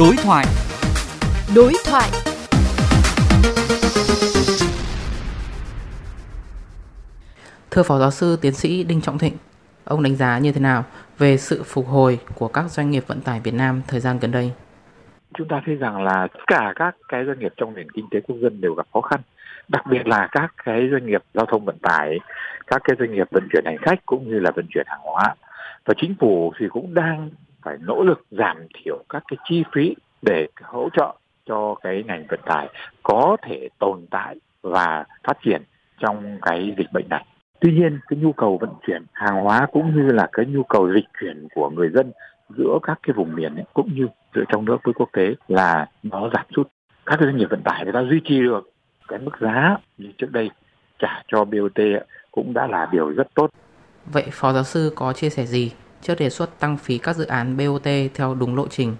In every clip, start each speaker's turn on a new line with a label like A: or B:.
A: Đối thoại.
B: Đối thoại.
C: Thưa Phó Giáo sư Tiến sĩ Đinh Trọng Thịnh, ông đánh giá như thế nào về sự phục hồi của các doanh nghiệp vận tải Việt Nam thời gian gần đây?
D: Chúng ta thấy rằng là tất cả các cái doanh nghiệp trong nền kinh tế quốc dân đều gặp khó khăn, đặc biệt là các cái doanh nghiệp giao thông vận tải, các cái doanh nghiệp vận chuyển hành khách cũng như là vận chuyển hàng hóa. Và chính phủ thì cũng đang phải nỗ lực giảm thiểu các cái chi phí để hỗ trợ cho cái ngành vận tải có thể tồn tại và phát triển trong cái dịch bệnh này. Tuy nhiên cái nhu cầu vận chuyển hàng hóa cũng như là cái nhu cầu dịch chuyển của người dân giữa các cái vùng miền ấy, cũng như giữa trong nước với quốc tế là nó giảm sút. Các doanh nghiệp vận tải người ta duy trì được cái mức giá như trước đây trả cho BOT cũng đã là điều rất tốt.
C: Vậy Phó Giáo sư có chia sẻ gì trước đề xuất tăng phí các dự án BOT theo đúng lộ trình?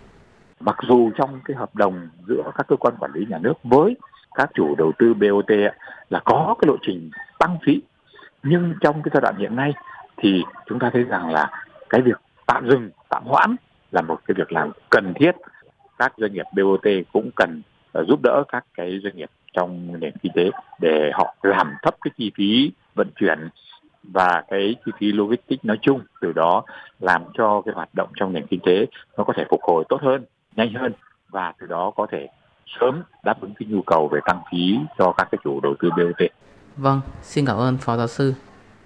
D: Mặc dù trong cái hợp đồng giữa các cơ quan quản lý nhà nước với các chủ đầu tư BOT là có cái lộ trình tăng phí, nhưng trong cái giai đoạn hiện nay thì chúng ta thấy rằng là cái việc tạm dừng, tạm hoãn là một cái việc làm cần thiết các doanh nghiệp BOT cũng cần ờ, giúp đỡ các cái doanh nghiệp trong nền kinh tế để họ làm thấp cái chi phí vận chuyển và cái chi phí logistics nói chung từ đó làm cho cái hoạt động trong nền kinh tế nó có thể phục hồi tốt hơn nhanh hơn và từ đó có thể sớm đáp ứng cái nhu cầu về tăng phí cho các cái chủ đầu tư BOT.
C: Vâng, xin cảm ơn Phó Giáo sư.